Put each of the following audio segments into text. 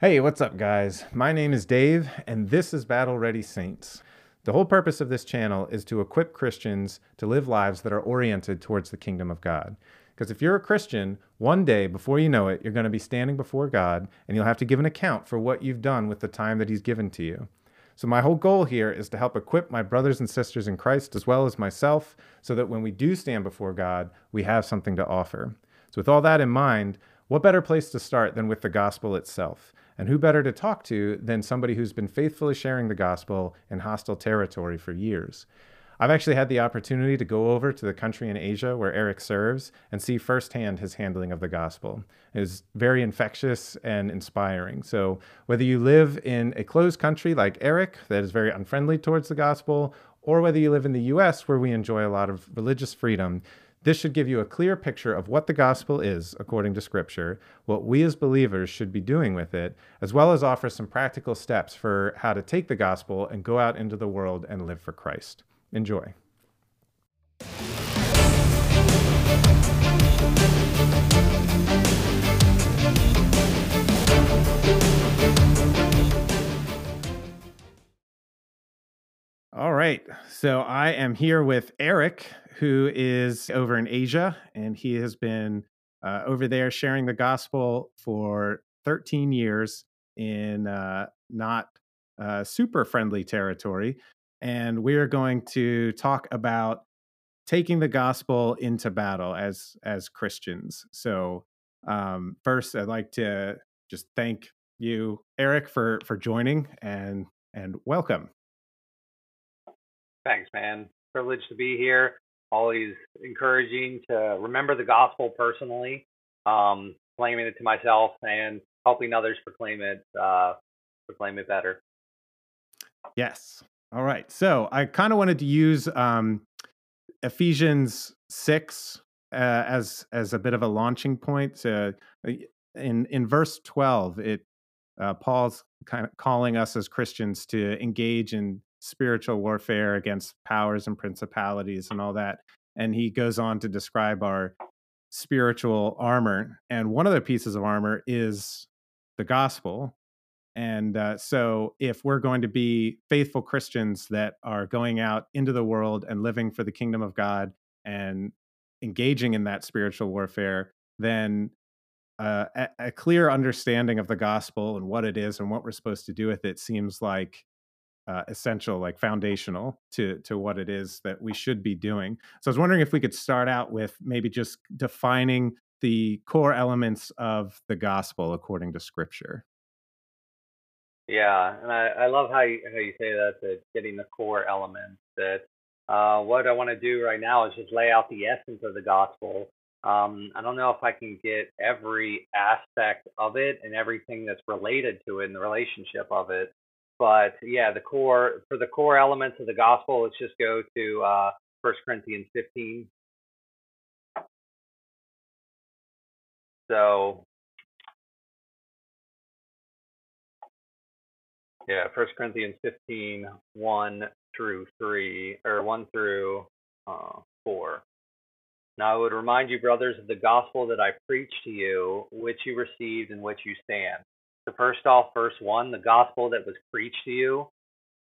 Hey, what's up, guys? My name is Dave, and this is Battle Ready Saints. The whole purpose of this channel is to equip Christians to live lives that are oriented towards the kingdom of God. Because if you're a Christian, one day, before you know it, you're going to be standing before God, and you'll have to give an account for what you've done with the time that He's given to you. So, my whole goal here is to help equip my brothers and sisters in Christ, as well as myself, so that when we do stand before God, we have something to offer. So, with all that in mind, what better place to start than with the gospel itself? And who better to talk to than somebody who's been faithfully sharing the gospel in hostile territory for years? I've actually had the opportunity to go over to the country in Asia where Eric serves and see firsthand his handling of the gospel. It is very infectious and inspiring. So, whether you live in a closed country like Eric that is very unfriendly towards the gospel, or whether you live in the US where we enjoy a lot of religious freedom, this should give you a clear picture of what the gospel is, according to Scripture, what we as believers should be doing with it, as well as offer some practical steps for how to take the gospel and go out into the world and live for Christ. Enjoy. All right. So I am here with Eric, who is over in Asia, and he has been uh, over there sharing the gospel for 13 years in uh, not uh, super friendly territory. And we are going to talk about taking the gospel into battle as as Christians. So um, first, I'd like to just thank you, Eric, for for joining and and welcome. Thanks, man. Privileged to be here always encouraging to remember the gospel personally, um, claiming it to myself, and helping others proclaim it, uh, proclaim it better. Yes. All right. So I kind of wanted to use um, Ephesians six uh, as as a bit of a launching point. To, uh, in in verse twelve, it uh, Paul's kind of calling us as Christians to engage in spiritual warfare against powers and principalities and all that. And he goes on to describe our spiritual armor. And one of the pieces of armor is the gospel. And uh, so, if we're going to be faithful Christians that are going out into the world and living for the kingdom of God and engaging in that spiritual warfare, then uh, a, a, clear understanding of the gospel and what it is and what we're supposed to do with it seems like uh, essential, like foundational to to what it is that we should be doing. So I was wondering if we could start out with maybe just defining the core elements of the gospel according to Scripture. Yeah, and I, I love how you, how you say that that getting the core elements. That uh, what I want to do right now is just lay out the essence of the gospel. Um, I don't know if I can get every aspect of it and everything that's related to it and the relationship of it but yeah, the core for the core elements of the gospel, let's just go to uh, 1 Corinthians 15. So yeah, 1 Corinthians 15, 1 through 3, or 1 through uh, 4. Now I would remind you, brothers, of the gospel that I preached to you, which you received, in which you stand first off, verse one, the gospel that was preached to you.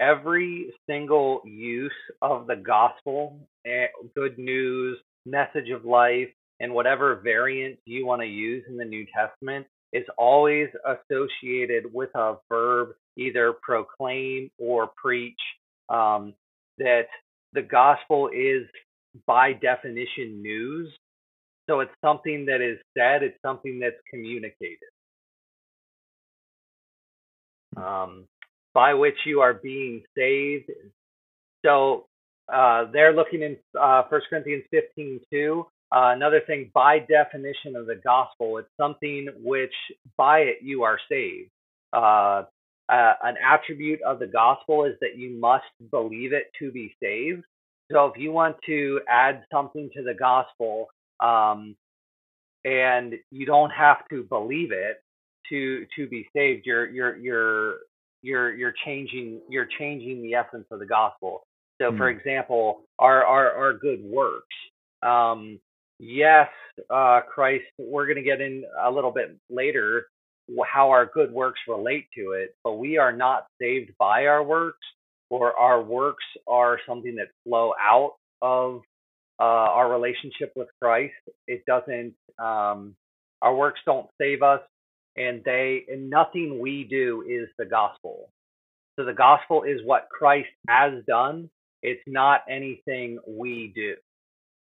Every single use of the gospel, eh, good news, message of life, and whatever variant you want to use in the New Testament is always associated with a verb, either proclaim or preach. Um, that the gospel is by definition news. So it's something that is said, it's something that's communicated um, by which you are being saved. So uh, they're looking in uh, 1 Corinthians 15 2. Uh, another thing, by definition of the gospel, it's something which by it you are saved. Uh, uh, an attribute of the gospel is that you must believe it to be saved. So if you want to add something to the gospel, um, and you don't have to believe it, to to be saved you're you're you're you're you're changing you're changing the essence of the gospel so for example our our our good works um yes uh christ we're going to get in a little bit later how our good works relate to it, but we are not saved by our works, or our works are something that flow out of uh, our relationship with Christ. It doesn't. Um, our works don't save us, and they and nothing we do is the gospel. So the gospel is what Christ has done. It's not anything we do.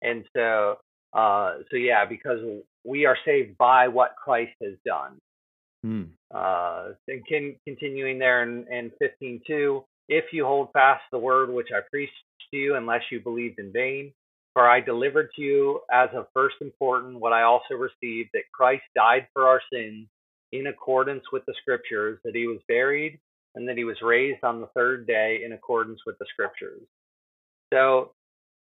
And so, uh, so yeah, because we are saved by what Christ has done. Mm. Uh, and can, continuing there in, in 15.2, if you hold fast the word which I preached to you, unless you believed in vain, for I delivered to you as of first important what I also received, that Christ died for our sins in accordance with the scriptures, that he was buried, and that he was raised on the third day in accordance with the scriptures. So,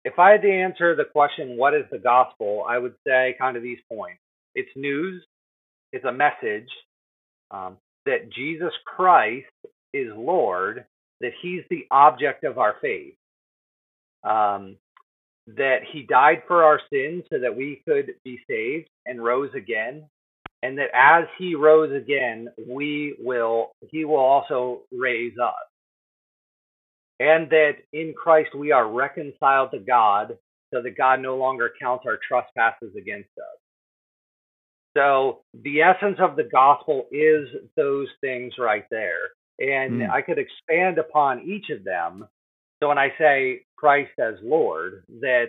if I had to answer the question, what is the gospel, I would say kind of these points. It's news, it's a message um, that Jesus Christ is Lord, that he's the object of our faith, um, that he died for our sins so that we could be saved and rose again, and that as he rose again, we will he will also raise us. And that in Christ we are reconciled to God so that God no longer counts our trespasses against us. So the essence of the gospel is those things right there. And mm. I could expand upon each of them. So when I say Christ as Lord, that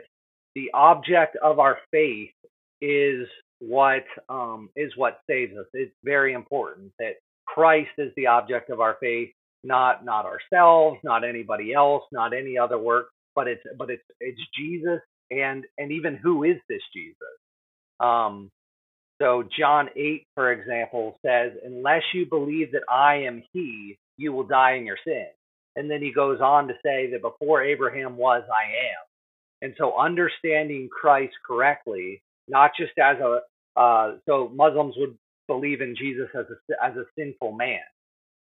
the object of our faith is what um, is what saves us. It's very important that Christ is the object of our faith, not not ourselves, not anybody else, not any other work, but it's but it's it's Jesus and and even who is this Jesus? Um, so John 8, for example, says, "Unless you believe that I am He, you will die in your sin." And then he goes on to say that before Abraham was, I am. And so understanding Christ correctly, not just as a uh, so Muslims would believe in Jesus as a as a sinful man.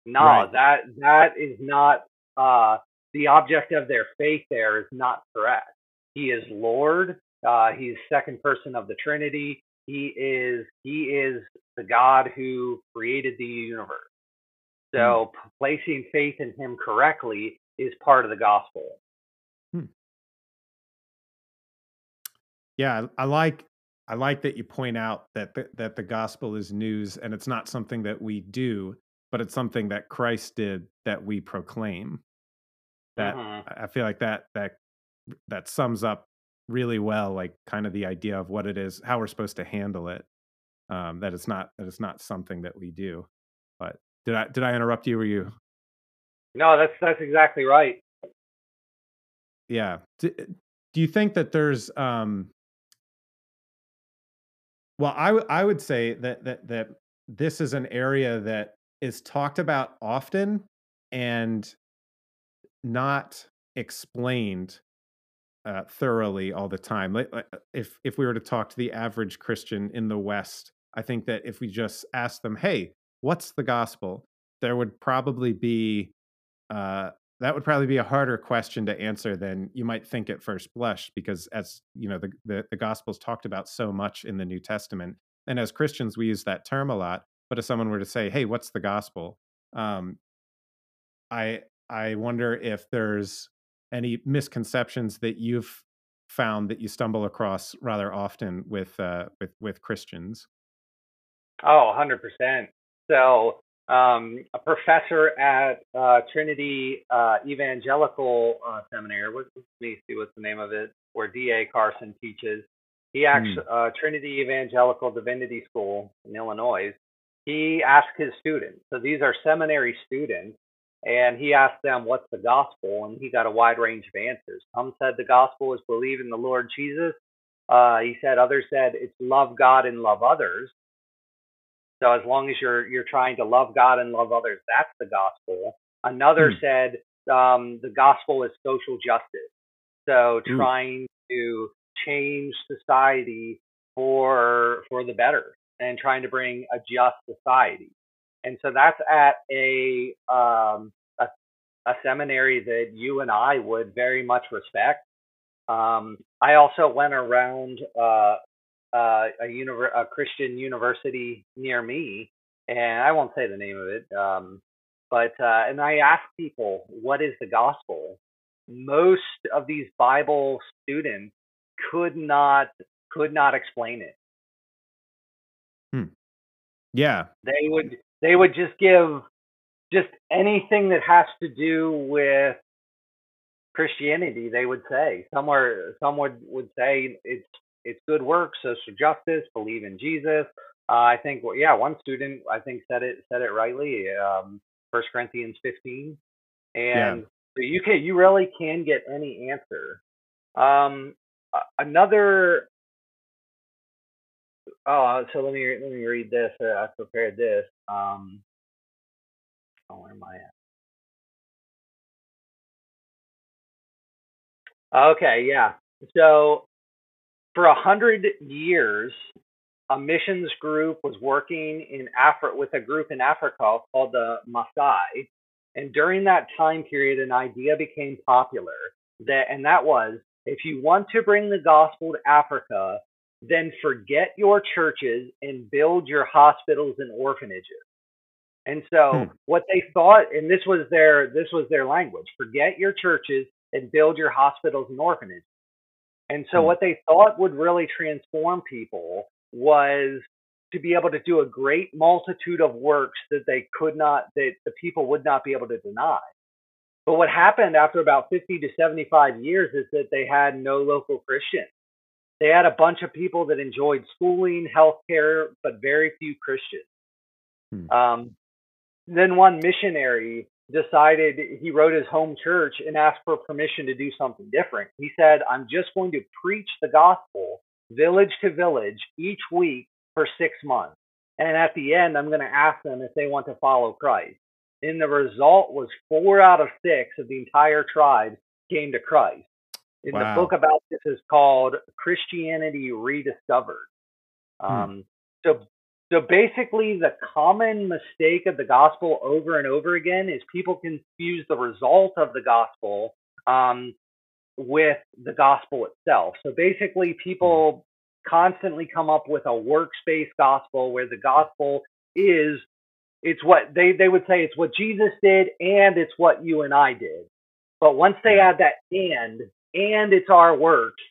No, right. that that is not uh, the object of their faith. There is not correct. He is Lord. Uh, he's second person of the Trinity. He is he is the God who created the universe. So hmm. placing faith in him correctly is part of the gospel. Hmm. Yeah, I like I like that you point out that the, that the gospel is news and it's not something that we do, but it's something that Christ did that we proclaim. That mm-hmm. I feel like that that that sums up really well like kind of the idea of what it is, how we're supposed to handle it. Um, that it's not that it's not something that we do. But did I did I interrupt you? Were you? No, that's that's exactly right. Yeah. Do, do you think that there's um well, I, w- I would say that that that this is an area that is talked about often and not explained uh, thoroughly all the time. If if we were to talk to the average Christian in the West, I think that if we just ask them, "Hey, what's the gospel?" there would probably be uh, that would probably be a harder question to answer than you might think at first blush because as you know the, the, the gospels talked about so much in the new testament and as christians we use that term a lot but if someone were to say hey what's the gospel? um, i i wonder if there's any misconceptions that you've found that you stumble across rather often with uh, with with christians. Oh 100% so um, a professor at uh, Trinity uh, Evangelical uh, Seminary. What, let me see what's the name of it, where D.A. Carson teaches. He actually mm. Trinity Evangelical Divinity School in Illinois. He asked his students. So these are seminary students, and he asked them, "What's the gospel?" And he got a wide range of answers. Some said the gospel is believe in the Lord Jesus. Uh, he said others said it's love God and love others. So as long as you're you're trying to love God and love others, that's the gospel. Another mm. said um, the gospel is social justice. So hmm. trying mm. to change society for for the better and trying to bring a just society. And so that's at a um, a, a seminary that you and I would very much respect. Um, I also went around uh, uh, a, univer- a Christian university near me and I won't say the name of it. Um, but uh, and I ask people, what is the gospel? Most of these Bible students could not could not explain it. Hmm. Yeah, they would they would just give just anything that has to do with Christianity. They would say somewhere some would would say it's it's good work, social justice, believe in Jesus. Uh, I think yeah, one student I think said it said it rightly. Um, First Corinthians 15, and yeah. so you can you really can get any answer. Um, another. Oh, so let me let me read this. Uh, I prepared this. Um, oh, where am I at? Okay, yeah. So for a hundred years, a missions group was working in Africa with a group in Africa called the Maasai. And during that time period, an idea became popular that, and that was if you want to bring the gospel to Africa, then forget your churches and build your hospitals and orphanages. And so hmm. what they thought, and this was their this was their language: forget your churches and build your hospitals and orphanages. And so hmm. what they thought would really transform people was to be able to do a great multitude of works that they could not that the people would not be able to deny. But what happened after about 50 to 75 years is that they had no local Christians. They had a bunch of people that enjoyed schooling, healthcare, but very few Christians. Hmm. Um, then one missionary decided he wrote his home church and asked for permission to do something different. He said, I'm just going to preach the gospel village to village each week for six months. And at the end, I'm going to ask them if they want to follow Christ. And the result was four out of six of the entire tribe came to Christ. And wow. the book about this is called Christianity Rediscovered. Hmm. Um, so, so basically, the common mistake of the gospel over and over again is people confuse the result of the gospel um, with the gospel itself. So basically, people constantly come up with a works-based gospel where the gospel is it's what they they would say it's what Jesus did and it's what you and I did. But once they add that and and it's our works,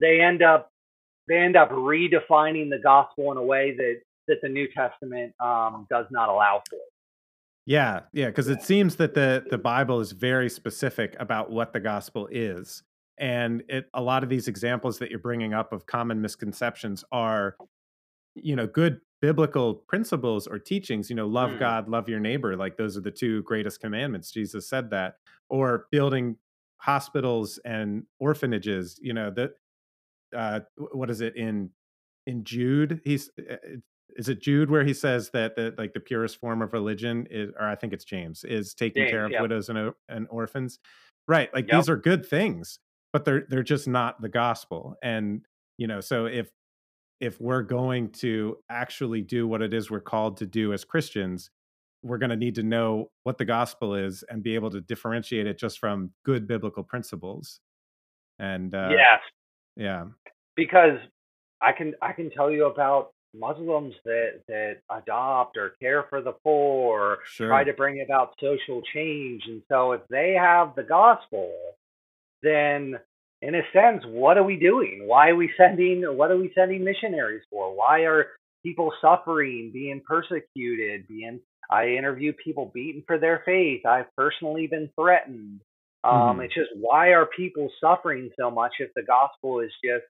they end up they end up redefining the gospel in a way that that the New Testament um, does not allow for. Yeah, yeah, because it seems that the the Bible is very specific about what the gospel is, and it a lot of these examples that you're bringing up of common misconceptions are, you know, good biblical principles or teachings you know love mm. god love your neighbor like those are the two greatest commandments jesus said that or building hospitals and orphanages you know that uh what is it in in jude he's uh, is it jude where he says that that like the purest form of religion is or i think it's james is taking james, care of yeah. widows and, and orphans right like yep. these are good things but they're they're just not the gospel and you know so if if we're going to actually do what it is we're called to do as Christians, we're going to need to know what the gospel is and be able to differentiate it just from good biblical principles. And uh, yes, yeah, because I can I can tell you about Muslims that that adopt or care for the poor, sure. try to bring about social change, and so if they have the gospel, then in a sense, what are we doing? Why are we sending? What are we sending missionaries for? Why are people suffering, being persecuted, being? I interview people beaten for their faith. I've personally been threatened. Um, mm. It's just why are people suffering so much if the gospel is just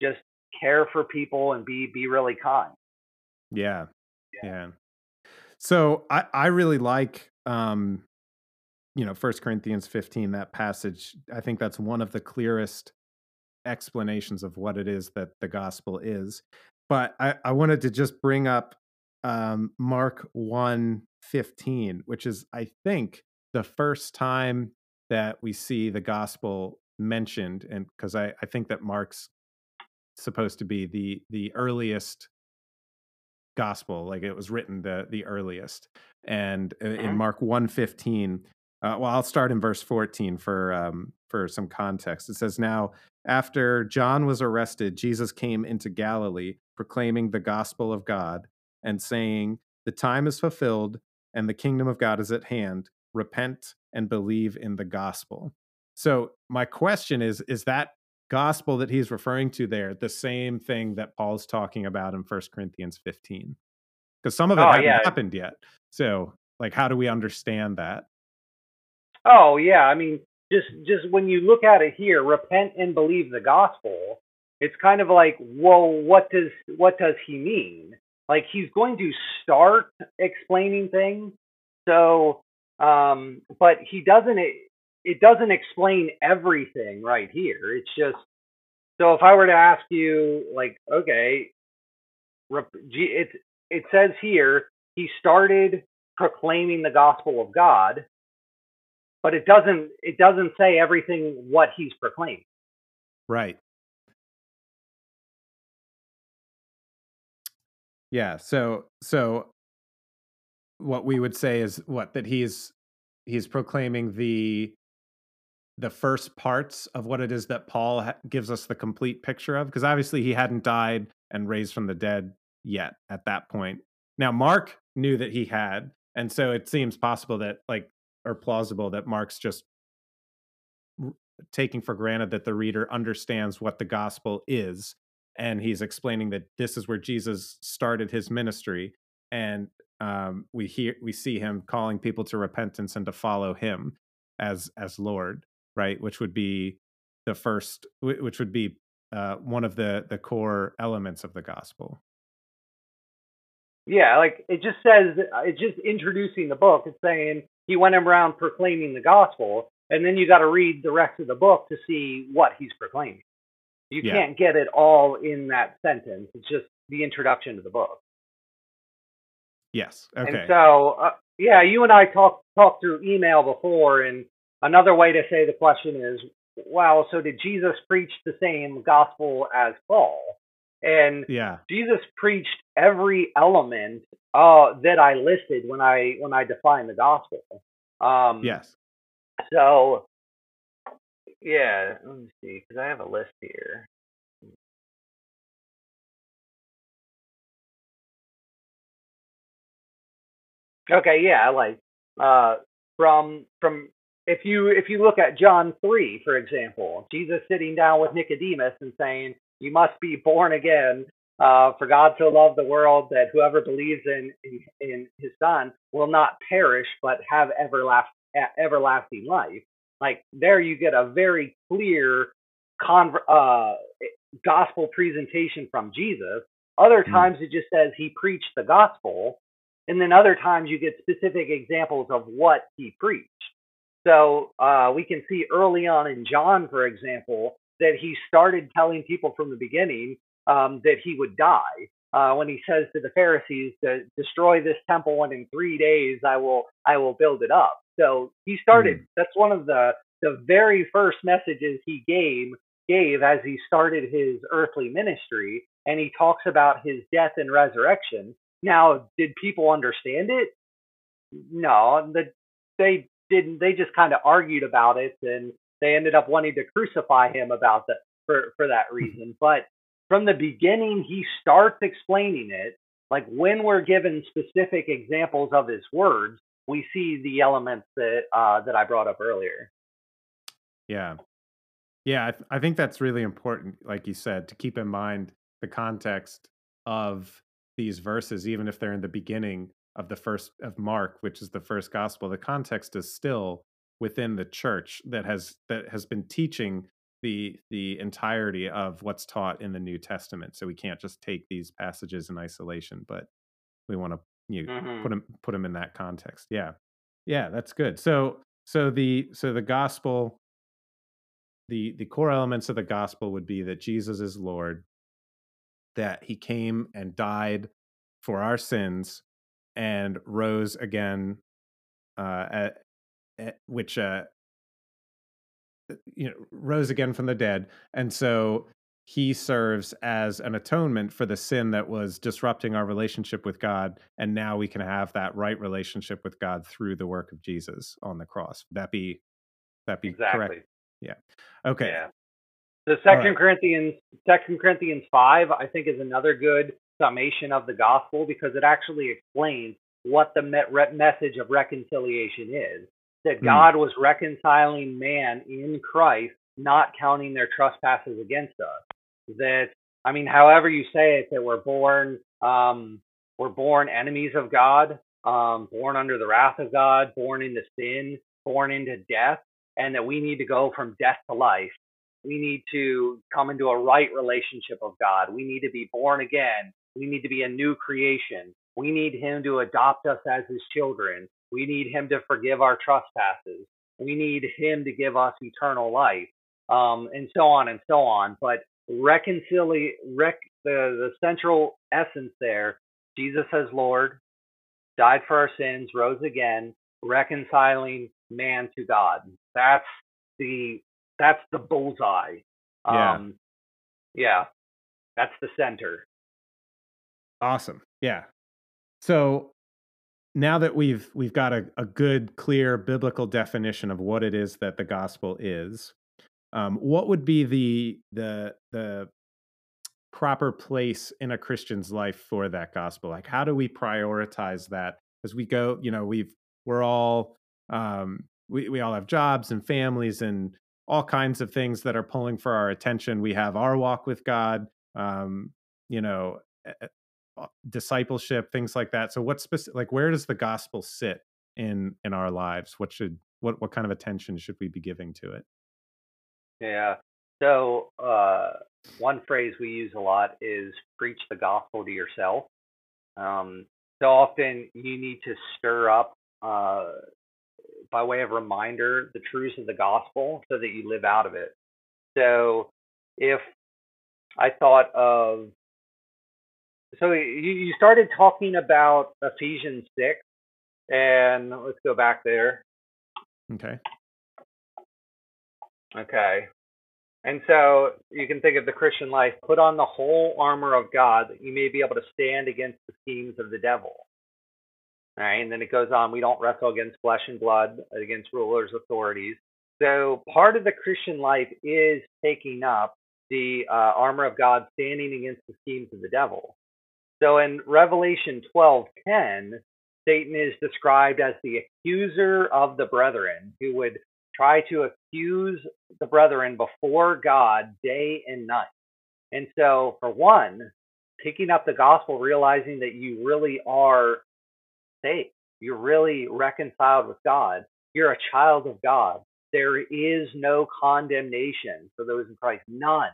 just care for people and be be really kind. Yeah, yeah. yeah. So I I really like um you know first corinthians 15 that passage i think that's one of the clearest explanations of what it is that the gospel is but i, I wanted to just bring up um, mark 1 15 which is i think the first time that we see the gospel mentioned and because I, I think that mark's supposed to be the the earliest gospel like it was written the the earliest and uh, in mm-hmm. mark 115 uh, well, I'll start in verse 14 for um, for some context. It says, "Now, after John was arrested, Jesus came into Galilee, proclaiming the gospel of God and saying, The time is fulfilled, and the kingdom of God is at hand. Repent and believe in the gospel. So, my question is Is that gospel that he's referring to there the same thing that Paul's talking about in First Corinthians 15? Because some of it Oh, hasn't yeah. happened yet. So, like, how do we understand that? Oh yeah, I mean, just just when you look at it here, repent and believe the gospel. It's kind of like, whoa, what does what does he mean? Like he's going to start explaining things. So, um, but he doesn't. It, doesn't explain everything right here. It's just so if I were to ask you, like, okay, it it says here he started proclaiming the gospel of God but it doesn't it doesn't say everything what he's proclaimed. Right. Yeah. So, so what we would say is what that he's he's proclaiming the the first parts of what it is that Paul ha- gives us the complete picture of because obviously he hadn't died and raised from the dead yet at that point. Now Mark knew that he had and so it seems possible that like or plausible that Mark's just r- taking for granted that the reader understands what the gospel is and he's explaining that this is where Jesus started his ministry and um, we hear we see him calling people to repentance and to follow him as as Lord right which would be the first which would be uh, one of the the core elements of the gospel Yeah, like it just says it's just introducing the book. It's saying he went around proclaiming the gospel, and then you got to read the rest of the book to see what he's proclaiming. You Yeah. can't get it all in that sentence. It's just the introduction to the book. yes okay And so, uh, yeah, you and I talked talked through email before, and another way to say the question is, well, so did Jesus preach the same gospel as Paul? And yeah Jesus preached every element uh, that I listed when I when I defined the gospel. Um, yes So, yeah, let me see, because I have a list here. Okay, yeah, like uh, from from if you if you look at John three, for example, Jesus sitting down with Nicodemus and saying, "You must be born again." Uh, for God so loved the world that whoever believes in, in in His Son will not perish but have everlasting everlasting life. Like there, you get a very clear conver- uh, gospel presentation from Jesus. Other Mm. times it just says he preached the gospel, and then other times you get specific examples of what he preached. So uh, we can see early on in John, for example, that he started telling people from the beginning um, that he would die. Uh, when he says to the Pharisees to destroy this temple, and in three days I will I will build it up. So he started. That's one of the the very first messages he gave gave as he started his earthly ministry, and he talks about his death and resurrection. Now, did people understand it? No, the, they didn't. They just kind of argued about it, and they ended up wanting to crucify him about that for for that reason. but from the beginning, he starts explaining it. Like when we're given specific examples of his words, we see the elements that uh, that I brought up earlier. Yeah. Yeah, I, th- I think that's really important, like you said, to keep in mind the context of these verses, even if they're in the beginning of the first of Mark, which is the first gospel. The context is still within the church that has that has been teaching the the entirety of what's taught in the New Testament. So we can't just take these passages in isolation, but we want to you know, Mhm. put them put them in that context. Yeah, yeah, that's good. So so the so the gospel the the core elements of the gospel would be that Jesus is Lord, that he came and died for our sins and rose again uh at, at- which uh you know rose again from the dead and so he serves as an atonement for the sin that was disrupting our relationship with God and now we can have that right relationship with God through the work of Jesus on the cross Would that be that be Exactly. correct Yeah. okay Yeah. The Second right. Corinthians Second Corinthians five, I think, is another good summation of the gospel because it actually explains what the me- message of reconciliation is that Hmm. God was reconciling man in Christ, not counting their trespasses against us. That I mean, however you say it, that we're born, um, we're born enemies of God, um, born under the wrath of God, born into sin, born into death, and that we need to go from death to life. We need to come into a right relationship of God. We need to be born again. We need to be a new creation. We need Him to adopt us as His children. We need Him to forgive our trespasses. We need Him to give us eternal life, um, and so on and so on. But reconcili- rec- the, the central essence there Jesus as Lord, died for our sins, rose again, reconciling man to God. That's the that's the bullseye. Yeah. Um, yeah, that's the center. Awesome. Yeah. So now that we've we've got a, a good, clear biblical definition of what it is that the gospel is, um, what would be the the the proper place in a Christian's life for that gospel? Like, how do we prioritize that as we go? You know, we've we're all um, we we all have jobs and families and all kinds of things that are pulling for our attention. We have our walk with God. Um, you know, discipleship, things like that. So, what's specific? Like, where does the gospel sit in in our lives? What should what what kind of attention should we be giving to it? Yeah. So uh, one phrase we use a lot is preach the gospel to yourself. Um, so often you need to stir up, uh, by way of reminder, the truths of the gospel so that you live out of it. So if I thought of, so you, you started talking about Ephesians 6, and let's go back there. Okay. Okay. And so you can think of the Christian life put on the whole armor of God that you may be able to stand against the schemes of the devil. All right. And then it goes on we don't wrestle against flesh and blood, against rulers, authorities. So part of the Christian life is taking up the uh, armor of God, standing against the schemes of the devil. So in Revelation 12:10, Satan is described as the accuser of the brethren, who would try to accuse the brethren before God day and night. And so, for one, picking up the gospel, realizing that you really are saved, you're really reconciled with God, you're a child of God. There is no condemnation for those in Christ, none.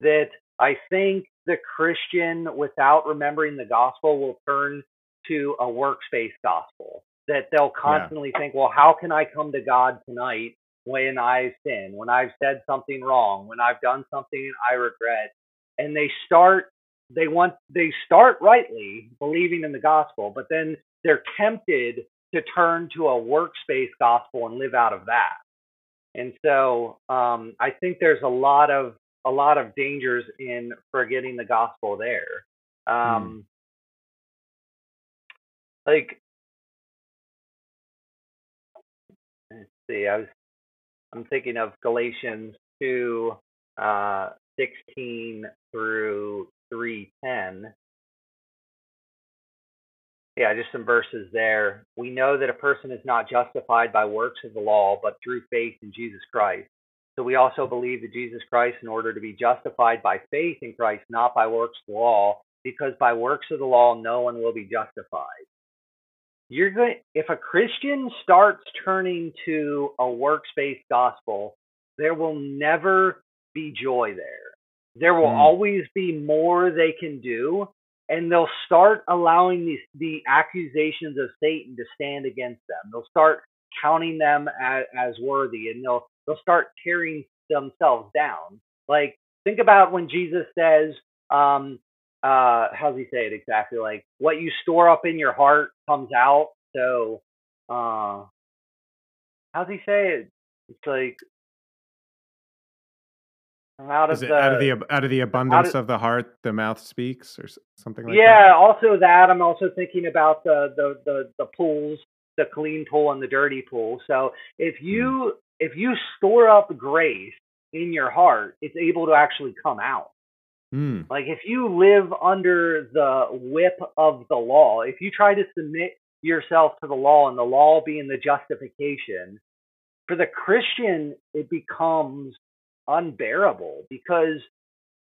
That I think the Christian, without remembering the gospel, will turn to a works-based gospel that they'll constantly yeah. think, well, how can I come to God tonight when I've sinned, when I've said something wrong, when I've done something I regret? And they start, they want, they start rightly believing in the gospel, but then they're tempted to turn to a works-based gospel and live out of that. And so um, I think there's a lot of a lot of dangers in forgetting the gospel there. Um, mm. Like let's see, I was I'm thinking of Galatians two uh, sixteen through three ten. Yeah, just some verses there. We know that a person is not justified by works of the law, but through faith in Jesus Christ. So we also believe that Jesus Christ, in order to be justified by faith in Christ, not by works of the law, because by works of the law no one will be justified. You're going if a christian starts turning to a works-based gospel there will never be joy there. There will mm. always be more they can do and they'll start allowing these the accusations of satan to stand against them. They'll start counting them as, as worthy and they'll they'll start tearing themselves down. Like think about when jesus says um uh how does he say it exactly? Like what you store up in your heart comes out. So uh how does he say it? It's like out Is of it the out of the out of the abundance of, of the heart the mouth speaks or something like yeah that? Yeah, also that i'm also thinking about the the the, the pools the clean pool and the dirty pool. So if you mm. If you store up grace in your heart it's able to actually come out Mm. Like if you live under the whip of the law, if you try to submit yourself to the law and the law being the justification, for the Christian, it becomes unbearable because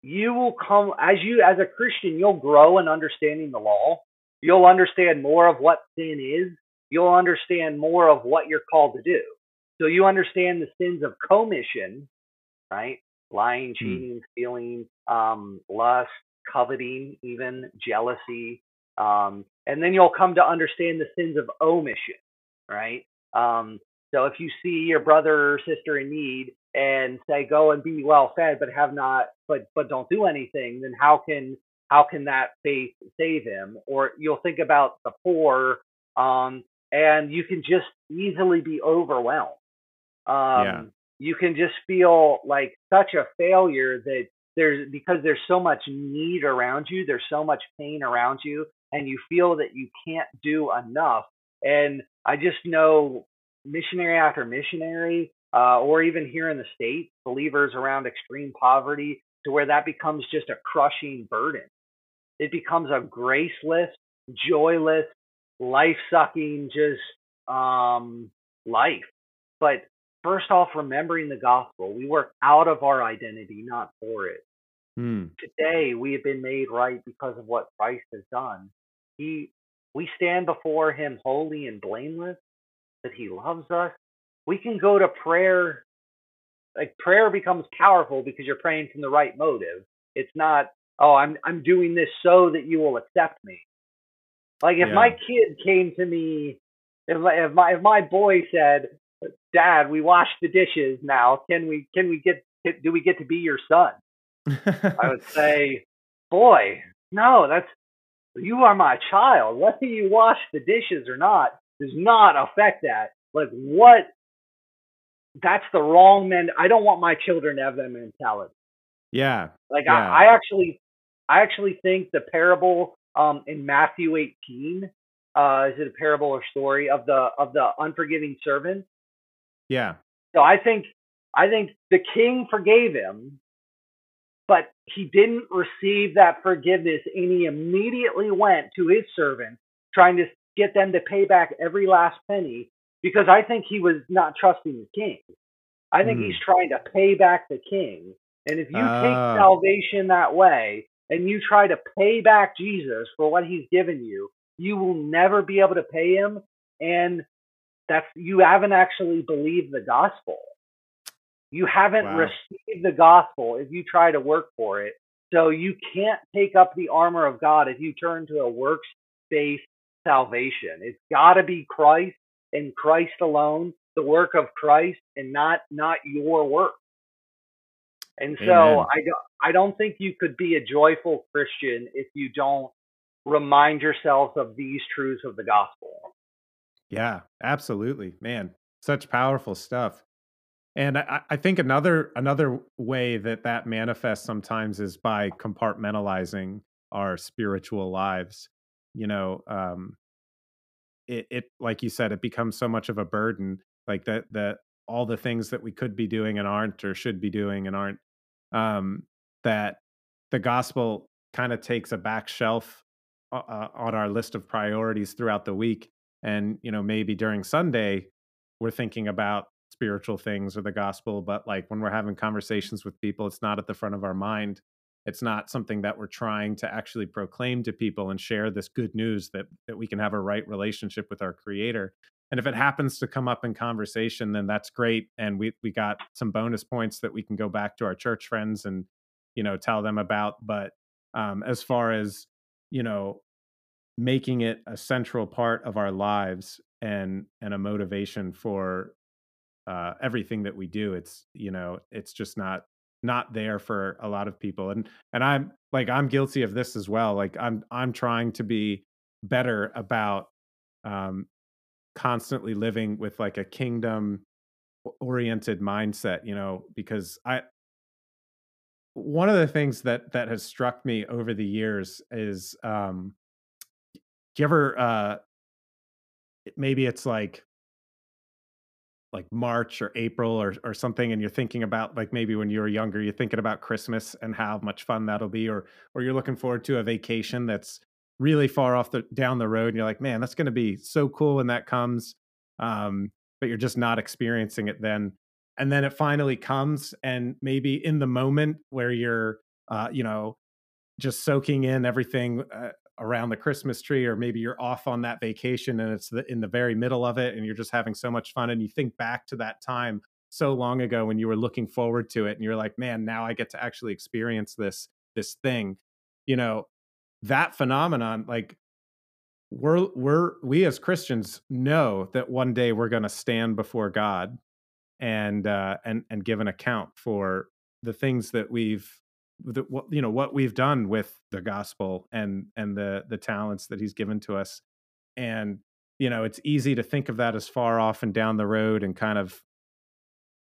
you will come as you as a Christian, you'll grow in understanding the law. You'll understand more of what sin is. You'll understand more of what you're called to do. So you understand the sins of commission, right? Lying, Hmm. cheating, stealing, um, lust, coveting, even jealousy. Um, and then you'll come to understand the sins of omission, right? Um, so if you see your brother or sister in need and say, "Go and be well fed," but have not, but but don't do anything, then how can how can that faith save him? Or you'll think about the poor, um, and you can just easily be overwhelmed. Um, Yeah. You can just feel like such a failure that there's because there's so much need around you, there's so much pain around you, and you feel that you can't do enough. And I just know missionary after missionary, uh, or even here in the States, believers around extreme poverty, to where that becomes just a crushing burden. It becomes a graceless, joyless, life sucking, just um, life. But first off, remembering the gospel, we work out of our identity, not for it Mm. today we have been made right because of what Christ has done. He we stand before him holy and blameless, that he loves us. We can go to prayer like prayer becomes powerful because you're praying from the right motive. It's not, oh, I'm I'm doing this so that you will accept me. Like if my kid came to me if my, if my if my boy said, "Dad, we washed the dishes now. Can we can we get do we get to be your son?" I would say, boy, no, that's you are my child. Whether you wash the dishes or not does not affect that. Like what? That's the wrong men. I don't want my children to have that mentality. yeah. Like Yeah. I, I actually, I actually think the parable um, in Matthew 18 uh, is it a parable or story of the of the unforgiving servant? Yeah. So I think I think the king forgave him, but he didn't receive that forgiveness, and he immediately went to his servants, trying to get them to pay back every last penny, because I think he was not trusting the king. I think Hmm. he's trying to pay back the king. And if you Ah. take salvation that way and you try to pay back Jesus for what he's given you, you will never be able to pay him. And that's you haven't actually believed the gospel. You haven't Wow. received the gospel if you try to work for it. So you can't take up the armor of God if you turn to a works based salvation. It's got to be Christ and Christ alone, the work of Christ and not not your work. And so Amen. I don't I don't think you could be a joyful Christian if you don't remind yourselves of these truths of the gospel. Yeah, absolutely, man. Such powerful stuff. And I, I think another another way that that manifests sometimes is by compartmentalizing our spiritual lives. You know, um, it, it like you said, it becomes so much of a burden. Like that that all the things that we could be doing and aren't, or should be doing and aren't. Um, that the gospel kind of takes a back shelf uh, uh, on our list of priorities throughout the week and you know maybe during sunday we're thinking about spiritual things or the gospel but like when we're having conversations with people it's not at the front of our mind. It's not something that we're trying to actually proclaim to people and share this good news that that we can have a right relationship with our creator. And if it happens to come up in conversation then that's great and we we got some bonus points that we can go back to our church friends and you know tell them about but um as far as you know making it a central part of our lives and and a motivation for uh, everything that we do it's you know it's just not not there for a lot of people and and i'm like i'm guilty of this as well like i'm i'm trying to be better about um constantly living with like a kingdom oriented mindset you know because i one of the things that that has struck me over the years is um do you ever uh maybe it's like like March or April or or something, and you're thinking about like maybe when you were younger, you're thinking about Christmas and how much fun that'll be, or or you're looking forward to a vacation that's really far off the down the road, and you're like, man, that's going to be so cool when that comes, um, but you're just not experiencing it then, and then it finally comes, and maybe in the moment where you're, uh, you know, just soaking in everything. Uh, around the Christmas tree, or maybe you're off on that vacation and it's the, in the very middle of it and you're just having so much fun. And you think back to that time so long ago when you were looking forward to it and you're like, man, now I get to actually experience this, this thing, you know, that phenomenon, like we're, we're, we as Christians know that one day we're going to stand before God and, uh, and, and give an account for the things that we've what you know what we've done with the gospel and and the the talents that he's given to us. And you know it's easy to think of that as far off and down the road and kind of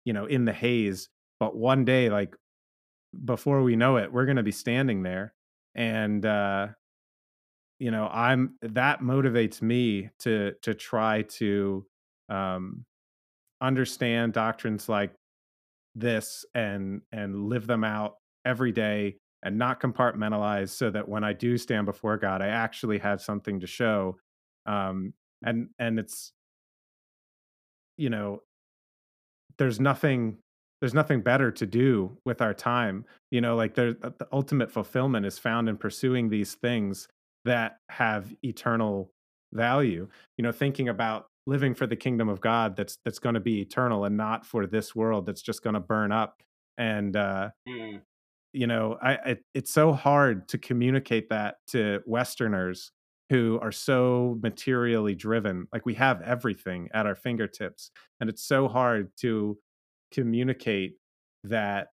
you know in the haze but one day like before we know it we're going to be standing there and uh you know i'm that motivates me to to try to um understand doctrines like this and and live them out every day and not compartmentalize so that when I do stand before God, I actually have something to show. Um, and and it's you know there's nothing there's nothing better to do with our time you know like the, the ultimate fulfillment is found in pursuing these things that have eternal value you know thinking about living for the kingdom of god that's that's going to be eternal and not for this world that's just going to burn up and uh mm you know i it, it's so hard to communicate that to westerners who are so materially driven like we have everything at our fingertips and it's so hard to communicate that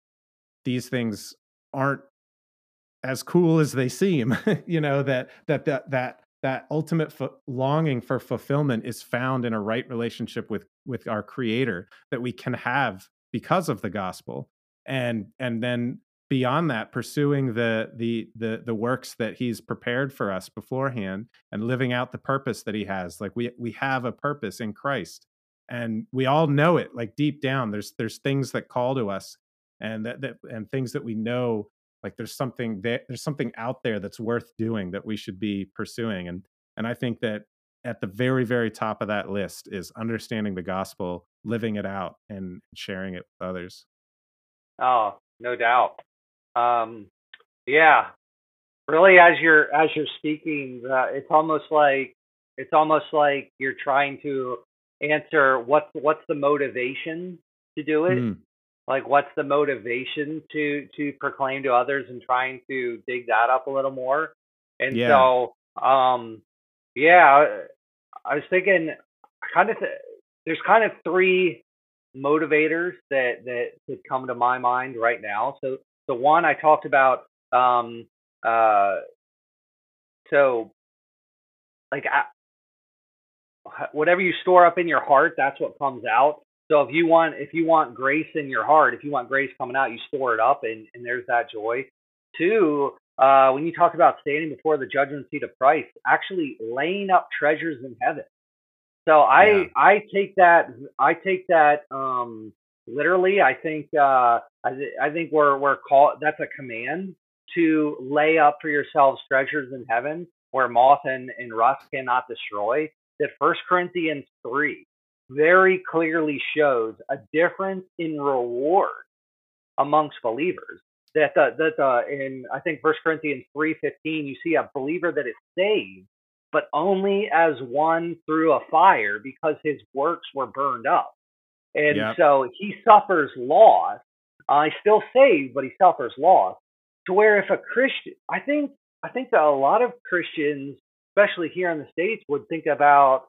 these things aren't as cool as they seem you know that that that that that ultimate longing for fulfillment is found in a right relationship with with our creator that we can have because of the gospel and and then beyond that pursuing the the the the works that he's prepared for us beforehand and living out the purpose that he has. Like we we have a purpose in Christ and we all know it like deep down there's there's things that call to us and that, that and things that we know like there's something there's something out there that's worth doing that we should be pursuing. And and I think that at the very very top of that list is understanding the gospel living it out and sharing it with others. Oh no doubt um, yeah, really, as you're as you're speaking, uh, it's almost like it's almost like you're trying to answer what's what's the motivation to do it. Mm. Like, what's the motivation to to proclaim to others and trying to dig that up a little more? And yeah. so, um, yeah, I was thinking, kind of, th- there's kind of three motivators that that that come to my mind right now. So so one I talked about. Um, uh, so like I, whatever you store up in your heart, that's what comes out. So if you want if you want grace in your heart, if you want grace coming out, you store it up, and and there's that joy. Two, uh, when you talk about standing before the judgment seat of Christ, actually laying up treasures in heaven. So I yeah. I take that I take that um, literally. I think uh, I, th- I think we're we're called. That's a command to lay up for yourselves treasures in heaven, where moth and, and rust cannot destroy. That First Corinthians three very clearly shows a difference in reward amongst believers. That the that the in I think First Corinthians three fifteen, you see a believer that is saved, but only as one through a fire because his works were burned up. And yep. so he suffers loss. Uh, still saved, but he suffers loss. To where if a Christian, I think, I think that a lot of Christians, especially here in the states, would think about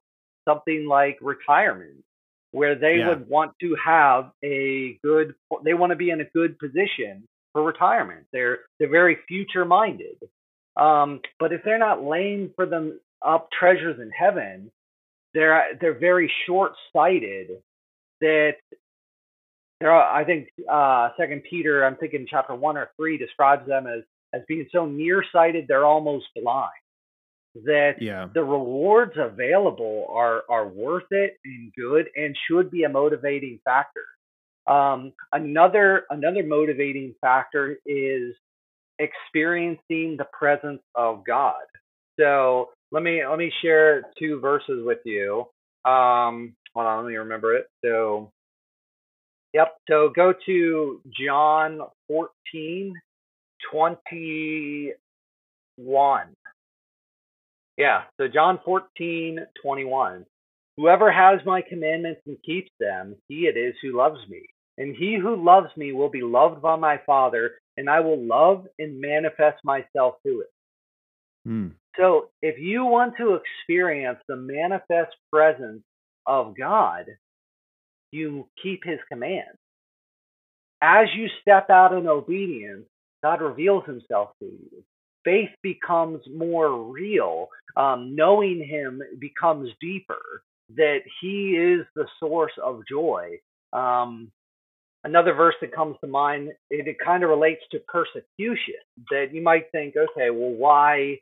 something like retirement, where they yeah. would want to have a good, they want to be in a good position for retirement. They're they're very future minded. Um, but if they're not laying for them up treasures in heaven, they're they're very short sighted that there are, I think uh, Second Peter, I'm thinking chapter one or three describes them as as being so nearsighted they're almost blind. that Yeah. the rewards available are are worth it and good and should be a motivating factor. Um, another another motivating factor is experiencing the presence of God. So let me let me share two verses with you. Um, hold on, let me remember it. So, yep. So go to John 14, 21. Yeah. So John 14, 21. Whoever has my commandments and keeps them, he it is who loves me. And he who loves me will be loved by my Father, and I will love and manifest myself to it. Hmm. So if you want to experience the manifest presence of God, you keep his commands. As you step out in obedience, God reveals himself to you. Faith becomes more real. Um, knowing him becomes deeper, that he is the source of joy. Um, another verse that comes to mind, it, it kind of relates to persecution, that you might think, okay, well, why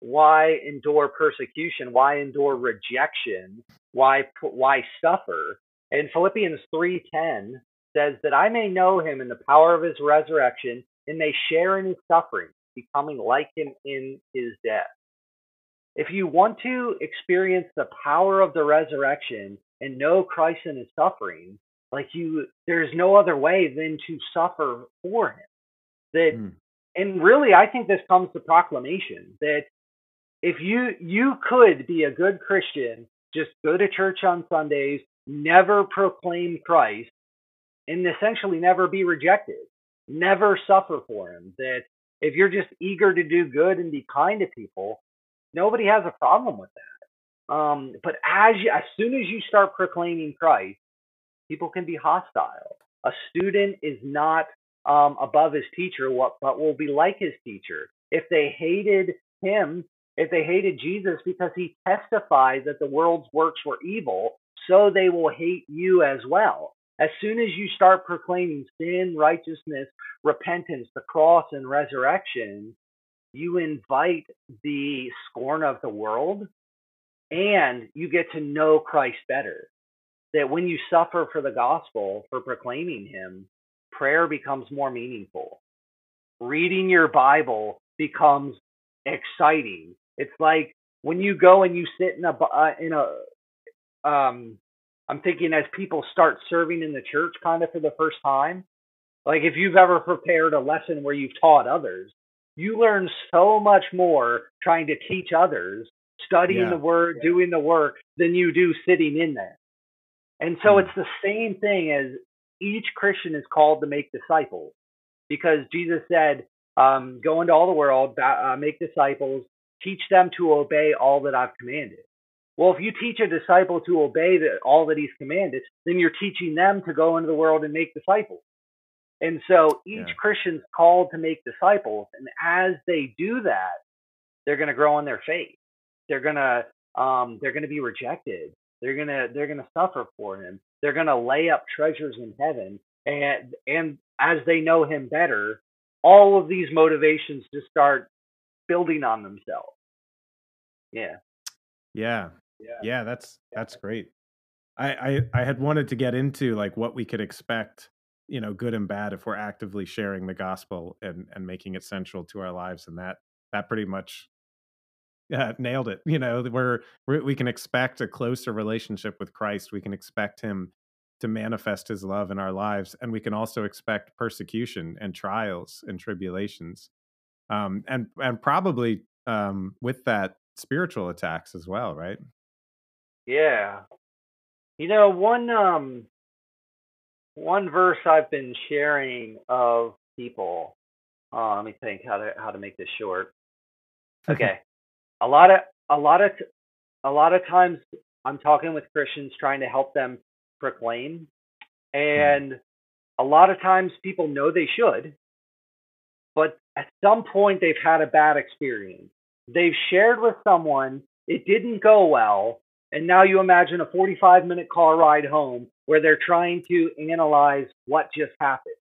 why endure persecution? Why endure rejection? Why why suffer? And Philippians 3:10 says that I may know him in the power of his resurrection and may share in his suffering, becoming like him in his death. If you want to experience the power of the resurrection and know Christ in his suffering, like you there's no other way than to suffer for him. That Hmm. and really I think this comes to proclamation that if you you could be a good Christian, just go to church on Sundays, never proclaim Christ, and essentially never be rejected, never suffer for him. That if you're just eager to do good and be kind to people, nobody has a problem with that. Um, but as you, as soon as you start proclaiming Christ, people can be hostile. A student is not um, above his teacher, what but will be like his teacher. If they hated him, if they hated Jesus because he testified that the world's works were evil, so they will hate you as well. As soon as you start proclaiming sin, righteousness, repentance, the cross, and resurrection, you invite the scorn of the world and you get to know Christ better. That when you suffer for the gospel, for proclaiming him, prayer becomes more meaningful. Reading your Bible becomes exciting. It's like when you go and you sit in a uh, in a um I'm thinking as people start serving in the church kind of for the first time, like if you've ever prepared a lesson where you've taught others, you learn so much more trying to teach others, studying Yeah. the word, doing the work than you do sitting in there. And so Hmm. it's the same thing as each Christian is called to make disciples because Jesus said, um, go into all the world, uh, make disciples, teach them to obey all that I've commanded. Well, if you teach a disciple to obey the, all that he's commanded, then you're teaching them to go into the world and make disciples. And so each Yeah. Christian's called to make disciples. And as they do that, they're going to grow in their faith. They're going to um, they're going to be rejected. They're going to they're going to suffer for him. They're going to lay up treasures in heaven. And and as they know him better, all of these motivations just start building on themselves. Yeah. Yeah. Yeah. Yeah, that's that's great. I, I I had wanted to get into like what we could expect, you know, good and bad if we're actively sharing the gospel and and making it central to our lives, and that that pretty much yeah nailed it. You know, we're, we're we can expect a closer relationship with Christ. We can expect Him to manifest His love in our lives, and we can also expect persecution and trials and tribulations, um, and and probably um, with that spiritual attacks as well, right? Yeah. You know, one um one verse I've been sharing of people. Uh, let me think how to how to make this short. Okay. a lot of a lot of t- a lot of times I'm talking with Christians trying to help them proclaim and a lot of times people know they should but at some point they've had a bad experience. They've shared with someone, it didn't go well, and now you imagine a 45 minute car ride home where they're trying to analyze what just happened.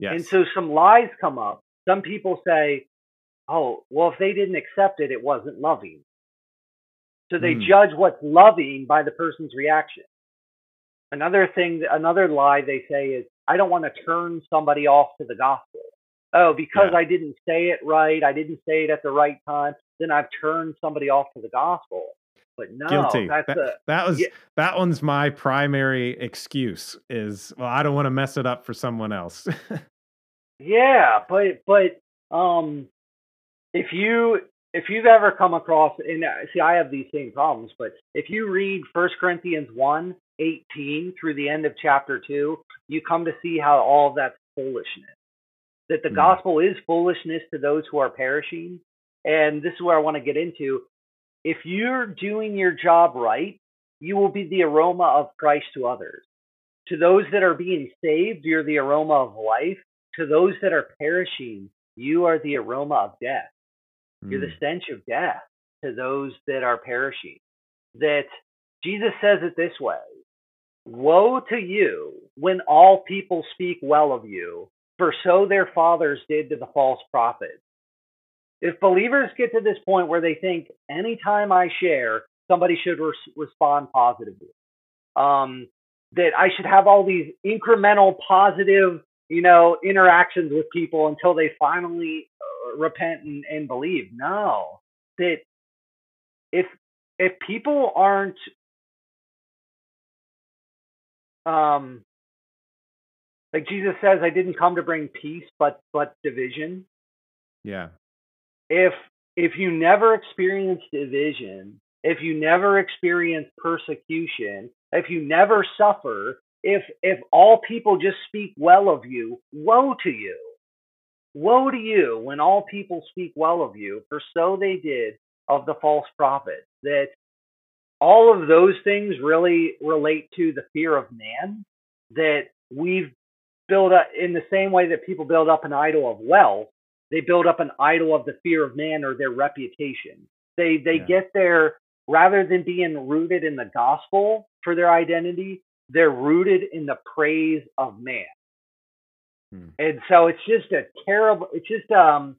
Yes. And so some lies come up. Some people say, oh, well, if they didn't accept it, it wasn't loving. So they Mm. judge what's loving by the person's reaction. Another thing, another lie they say is, I don't want to turn somebody off to the gospel. Oh, because Yeah. I didn't say it right, I didn't say it at the right time, then I've turned somebody off to the gospel. But no, Guilty. that's That, a that was yeah. that one's my primary excuse is well, I don't want to mess it up for someone else. Yeah, but but um, if you if you've ever come across and uh, see, I have these same problems, but if you read First Corinthians 1, 18 through the end of chapter two, you come to see how all of that's foolishness. That the Hmm. gospel is foolishness to those who are perishing, and this is where I want to get into. If you're doing your job right, you will be the aroma of Christ to others. To those that are being saved, you're the aroma of life. To those that are perishing, you are the aroma of death. You're the Mm. stench of death to those that are perishing. That Jesus says it this way Woe to you when all people speak well of you, for so their fathers did to the false prophets. If believers get to this point where they think anytime I share, somebody should res- respond positively, um, that I should have all these incremental positive, you know, interactions with people until they finally uh, repent and, and believe. No, that if if people aren't um like Jesus says, I didn't come to bring peace but but division. yeah. If if you never experience division, if you never experience persecution, if you never suffer, if if all people just speak well of you, woe to you. Woe to you when all people speak well of you, for so they did of the false prophet. That all of those things really relate to the fear of man that we've built up in the same way that people build up an idol of wealth they build up an idol of the fear of man or their reputation they they Yeah. get their rather than being rooted in the gospel for their identity they're rooted in the praise of man Hmm. and so it's just a terrible it's just um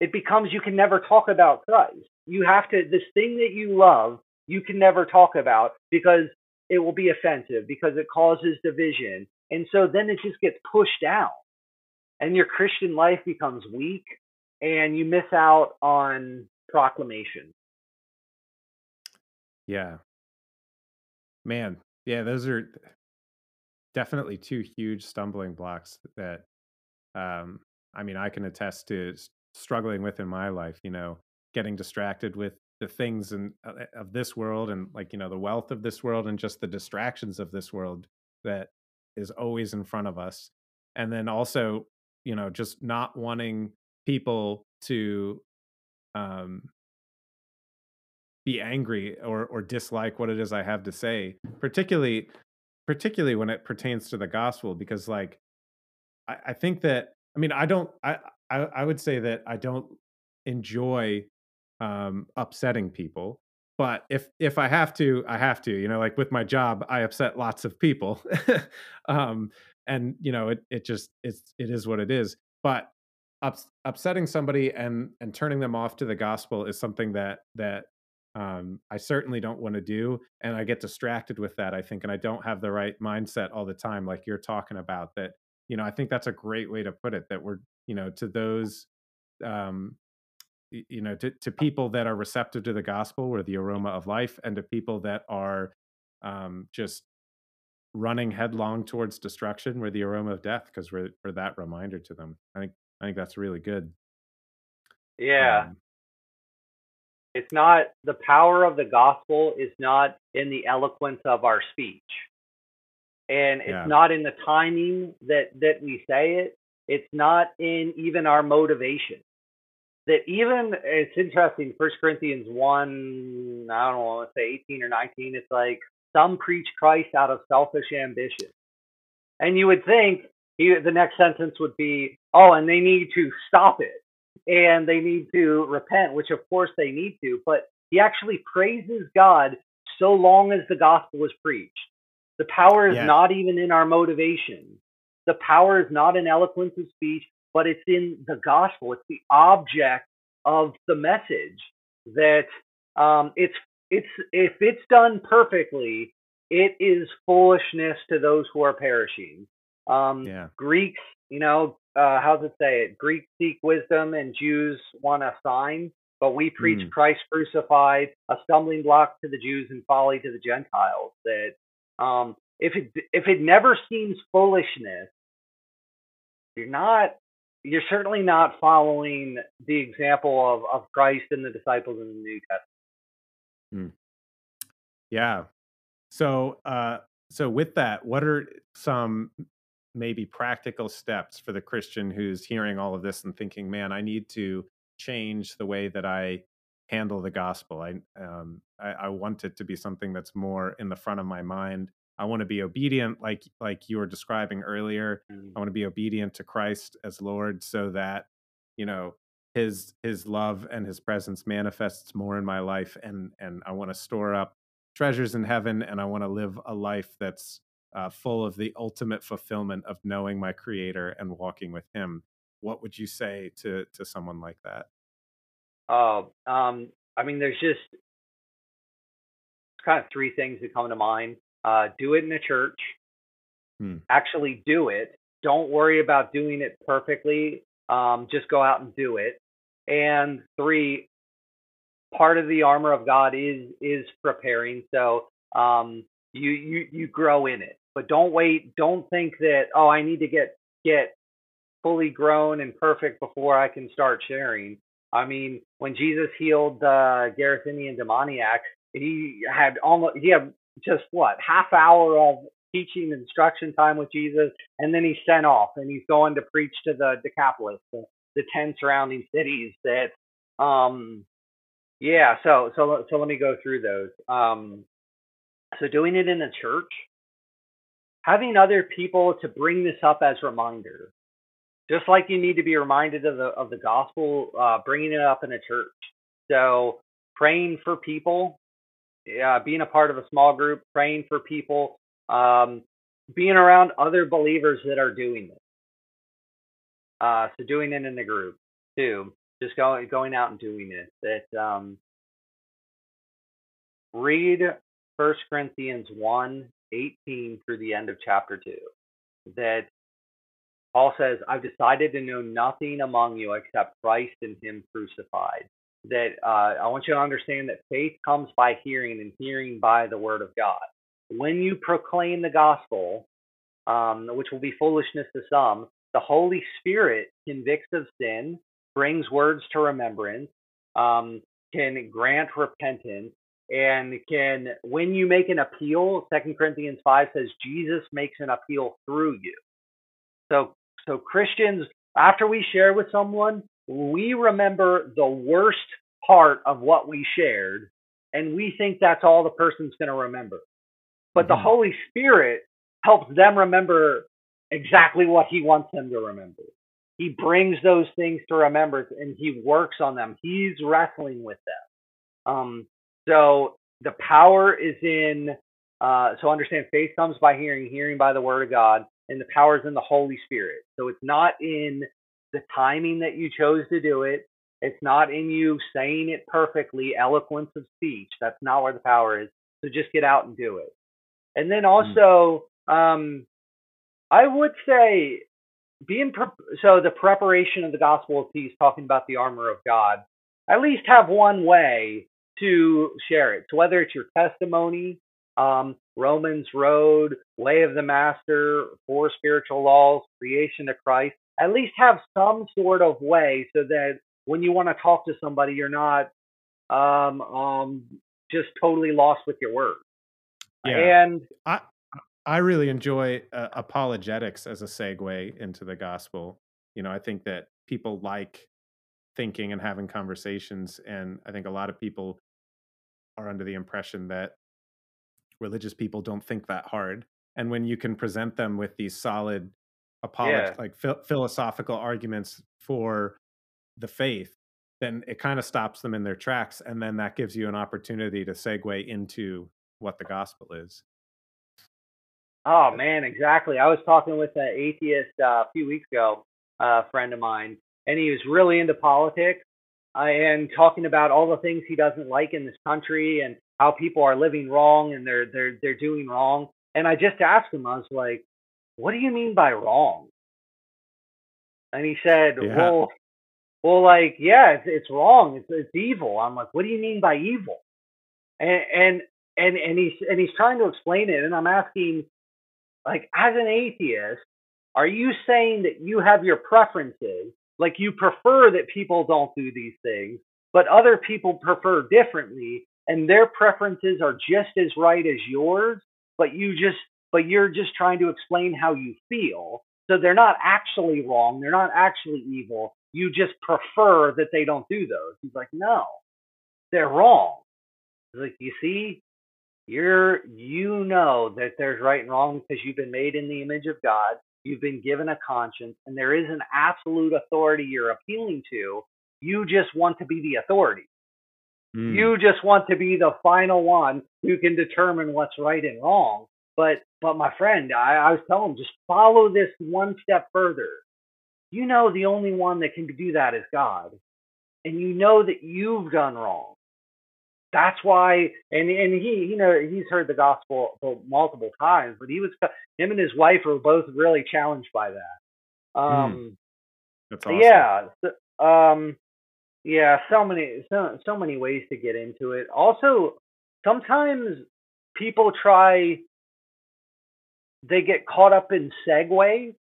it becomes you can never talk about christ you have to this thing that you love you can never talk about because it will be offensive because it causes division and so then it just gets pushed out and your christian life becomes weak and you miss out on proclamation Yeah. Man, yeah, those are definitely two huge stumbling blocks that um I mean, I can attest to struggling with in my life, you know, getting distracted with the things and of this world and like, you know, the wealth of this world and just the distractions of this world that is always in front of us. And then also, you know, just not wanting people to um be angry or or dislike what it is I have to say, particularly particularly when it pertains to the gospel, because like I, I think that I mean I don't I, I I would say that I don't enjoy um upsetting people. But if if I have to, I have to. You know, like with my job, I upset lots of people. um and you know, it it just it's it is what it is. But ups, upsetting somebody and and turning them off to the gospel is something that that um, I certainly don't want to do, and I get distracted with that. I think, and I don't have the right mindset all the time, like you're talking about. That you know, I think that's a great way to put it. That we're you know to those um, you know to, to people that are receptive to the gospel, we're the aroma of life, and to people that are um, just running headlong towards destruction, we're the aroma of death because we're, we're that reminder to them. I think I think that's really good. yeah Um, it's not the power of the gospel is not in the eloquence of our speech and it's Yeah. not in the timing that that we say it it's not in even our motivation that even it's interesting first corinthians 1 i don't know let's say 18 or 19 it's like some preach christ out of selfish ambition and you would think he, the next sentence would be oh and they need to stop it and they need to repent, which of course they need to, but he actually praises God so long as the gospel is preached. The power is not even in our motivation. The power is not in eloquence of speech, but it's in the gospel. It's the object of the message that um, it's it's if it's done perfectly, it is foolishness to those who are perishing. Um, Yeah. Greeks, you know, uh, how's it say it? Greeks seek wisdom and Jews want a sign, but we preach Mm. Christ crucified, a stumbling block to the Jews and folly to the Gentiles. That um, if it if it never seems foolishness, you're not you're certainly not following the example of, of Christ and the disciples in the New Testament. Yeah. So, uh, so with that, what are some maybe practical steps for the Christian who's hearing all of this and thinking, "Man, I need to change the way that I handle the gospel. I, um, I, I want it to be something that's more in the front of my mind. I want to be obedient, like like you were describing earlier. I want to be obedient to Christ as Lord, so that you know His His love and His presence manifests more in my life, and and I want to store up treasures in heaven, and I want to live a life that's uh, full of the ultimate fulfillment of knowing my Creator and walking with Him. What would you say to to someone like that? Oh, um, I mean, there's just kind of three things that come to mind. Uh, do it in a church. Hmm. Actually, do it. Don't worry about doing it perfectly. Um, just go out and do it. And three, part of the armor of God is is preparing. So um, you you you grow in it, but don't wait. Don't think that oh, I need to get get fully grown and perfect before I can start sharing. I mean, when Jesus healed the Gerasenes demoniac, he had almost he had just what half hour of teaching instruction time with Jesus, and then he's sent off and he's going to preach to the Decapolis, the, the ten surrounding cities. That, um, yeah. So so so let me go through those. Um, so doing it in a church, having other people to bring this up as reminder, just like you need to be reminded of the of the gospel, uh, bringing it up in a church. So praying for people, uh, being a part of a small group, praying for people, um, being around other believers that are doing this. Uh, so doing it in the group too, just going going out and doing it. That um, read First Corinthians 1, 18 through the end of chapter two. That Paul says, I've decided to know nothing among you except Christ and Him crucified. That uh, I want you to understand that faith comes by hearing and hearing by the word of God. When you proclaim the gospel, um, which will be foolishness to some, the Holy Spirit convicts of sin, brings words to remembrance, um, can grant repentance, and can, when you make an appeal, Second Corinthians 5 says Jesus makes an appeal through you. So so Christians, after we share with someone, we remember the worst part of what we shared, and we think that's all the person's going to remember. But the Mhm. Holy Spirit helps them remember exactly what He wants them to remember. He brings those things to remembrance, and He works on them. He's wrestling with them. Um, so the power is in. Uh, so understand, faith comes by hearing, hearing by the word of God and the power is in the Holy Spirit. So it's not in the timing that you chose to do it. It's not in you saying it perfectly, eloquence of speech. That's not where the power is. So just get out and do it. And then also, um, I would say being pre- so the preparation of the gospel of peace, talking about the armor of God. At least have one way to share it. So whether it's your testimony, um, Romans Road, Way of the Master, Four Spiritual Laws, Creation of Christ. At least have some sort of way so that when you want to talk to somebody, you're not um, um, just totally lost with your words. Yeah. And I I really enjoy uh, apologetics as a segue into the gospel. You know, I think that people like thinking and having conversations, and I think a lot of people are under the impression that religious people don't think that hard. And when you can present them with these solid apolog- Yeah. like phil- philosophical arguments for the faith, then it kind of stops them in their tracks, and then that gives you an opportunity to segue into what the gospel is. Oh man, exactly. I was talking with an atheist uh, a few weeks ago, uh, a friend of mine, and he was really into politics uh, and talking about all the things he doesn't like in this country and how people are living wrong and they're they're they're doing wrong. And I just asked him, I was like, "What do you mean by wrong?" And he said, Yeah. "Well, well, like, yeah, it's, it's wrong. It's it's evil." I'm like, "What do you mean by evil?" And and and and he's and he's trying to explain it, and I'm asking, like, as an atheist, are you saying that you have your preferences, like you prefer that people don't do these things, but other people prefer differently, and their preferences are just as right as yours, but you just but you're just trying to explain how you feel. So they're not actually wrong, they're not actually evil. You just prefer that they don't do those. He's like, "No. They're wrong." He's like, "You see, you're you know that there's right and wrong because you've been made in the image of God. You've been given a conscience, and there is an absolute authority you're appealing to. You just want to be the authority. Mm. You just want to be the final one who can determine what's right and wrong. But but my friend, I, I was telling him just follow this one step further. You know the only one that can do that is God. And you know that you've done wrong. That's why and and he you know he's heard the gospel multiple times, but he was him and his wife were both really challenged by that. Um That's awesome. yeah. so- Um yeah, so many so so many ways to get into it. Also, sometimes people try they get caught up in segues.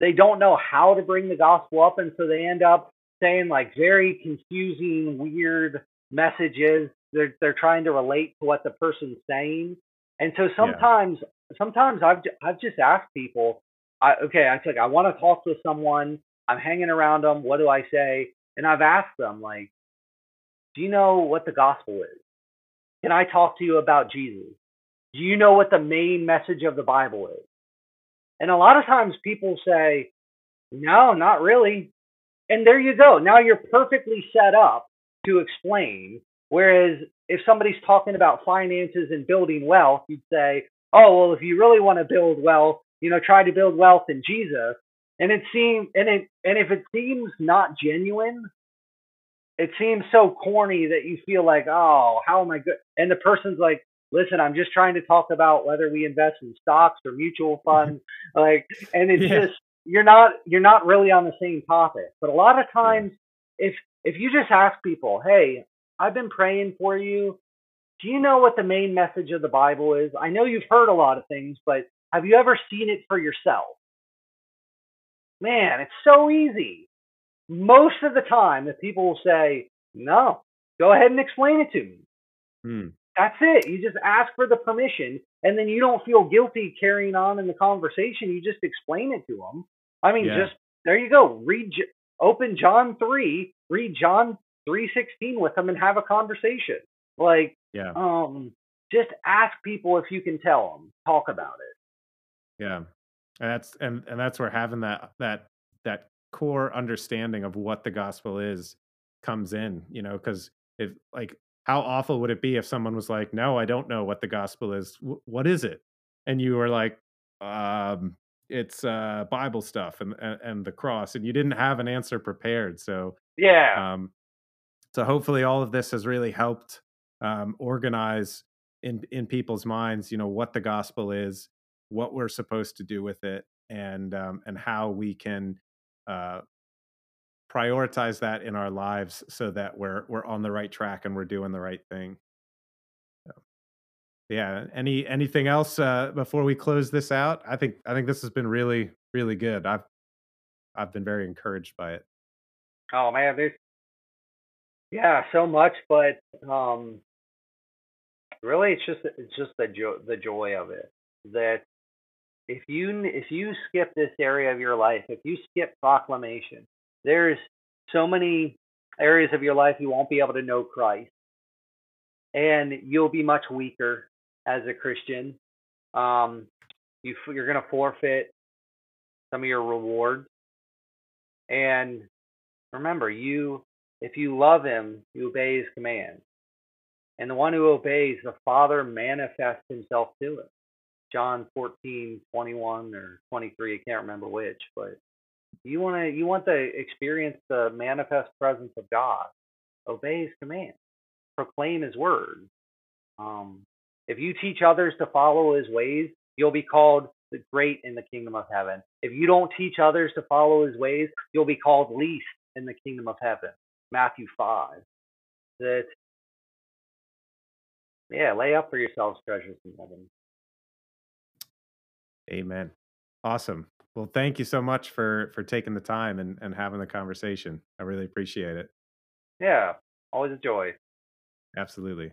They don't know how to bring the gospel up and so they end up saying like very confusing, weird messages. They're they're trying to relate to what the person's saying. And so sometimes sometimes I've I've just asked people, I okay, I like I want to talk to someone. I'm hanging around them. What do I say? And I've asked them like, do you know what the gospel is? Can I talk to you about Jesus? Do you know what the main message of the Bible is? And a lot of times people say, no, not really. And there you go. Now you're perfectly set up to explain. Whereas if somebody's talking about finances and building wealth, you'd say, oh, well, if you really want to build wealth, you know, try to build wealth in Jesus. And it seems, and it, and if it seems not genuine, it seems so corny that you feel like, oh, how am I good? And the person's like, listen, I'm just trying to talk about whether we invest in stocks or mutual funds, like, and it's Yeah. just you're not you're not really on the same topic. But a lot of times, if if you just ask people, hey, I've been praying for you. Do you know what the main message of the Bible is? I know you've heard a lot of things, but have you ever seen it for yourself? Man, it's so easy. Most of the time, the people will say, no, go ahead and explain it to me. Hmm. That's it. You just ask for the permission, and then you don't feel guilty carrying on in the conversation. You just explain it to them. I mean, Yeah. just there you go. Read, open John three, read John three sixteen with them, and have a conversation. Like, Yeah. um, just ask people if you can tell them. Talk about it. Yeah. And that's and and that's where having that that that core understanding of what the gospel is comes in, you know, cuz if like how awful would it be if someone was like, "No, I don't know what the gospel is. Wh- what is it?" And you were like, um it's uh Bible stuff and, and and the cross and you didn't have an answer prepared. So Yeah. um, so hopefully all of this has really helped um, organize in in people's minds, you know, what the gospel is, what we're supposed to do with it, and um, and how we can uh, prioritize that in our lives so that we're we're on the right track and we're doing the right thing. So, yeah. Any anything else uh, before we close this out? I think I think this has been really really good. I've I've been very encouraged by it. Oh man, there's yeah, so much, but um really it's just it's just the joy the joy of it that if you if you skip this area of your life, if you skip proclamation, there's so many areas of your life you won't be able to know Christ, and you'll be much weaker as a Christian. Um, you you're going to forfeit some of your rewards, and remember, you if you love Him, you obey His commands, and the one who obeys, the Father manifests Himself to it. John 14, 21 or 23, I can't remember which, but you want to you want to experience the manifest presence of God. Obey his command. Proclaim his word. Um, if you teach others to follow his ways, you'll be called the great in the kingdom of heaven. If you don't teach others to follow his ways, you'll be called least in the kingdom of heaven. Matthew 5. That, yeah, lay up for yourselves treasures in heaven. Amen. Awesome. Well, thank you so much for for taking the time and, and having the conversation. I really appreciate it. Yeah, always a joy. Absolutely.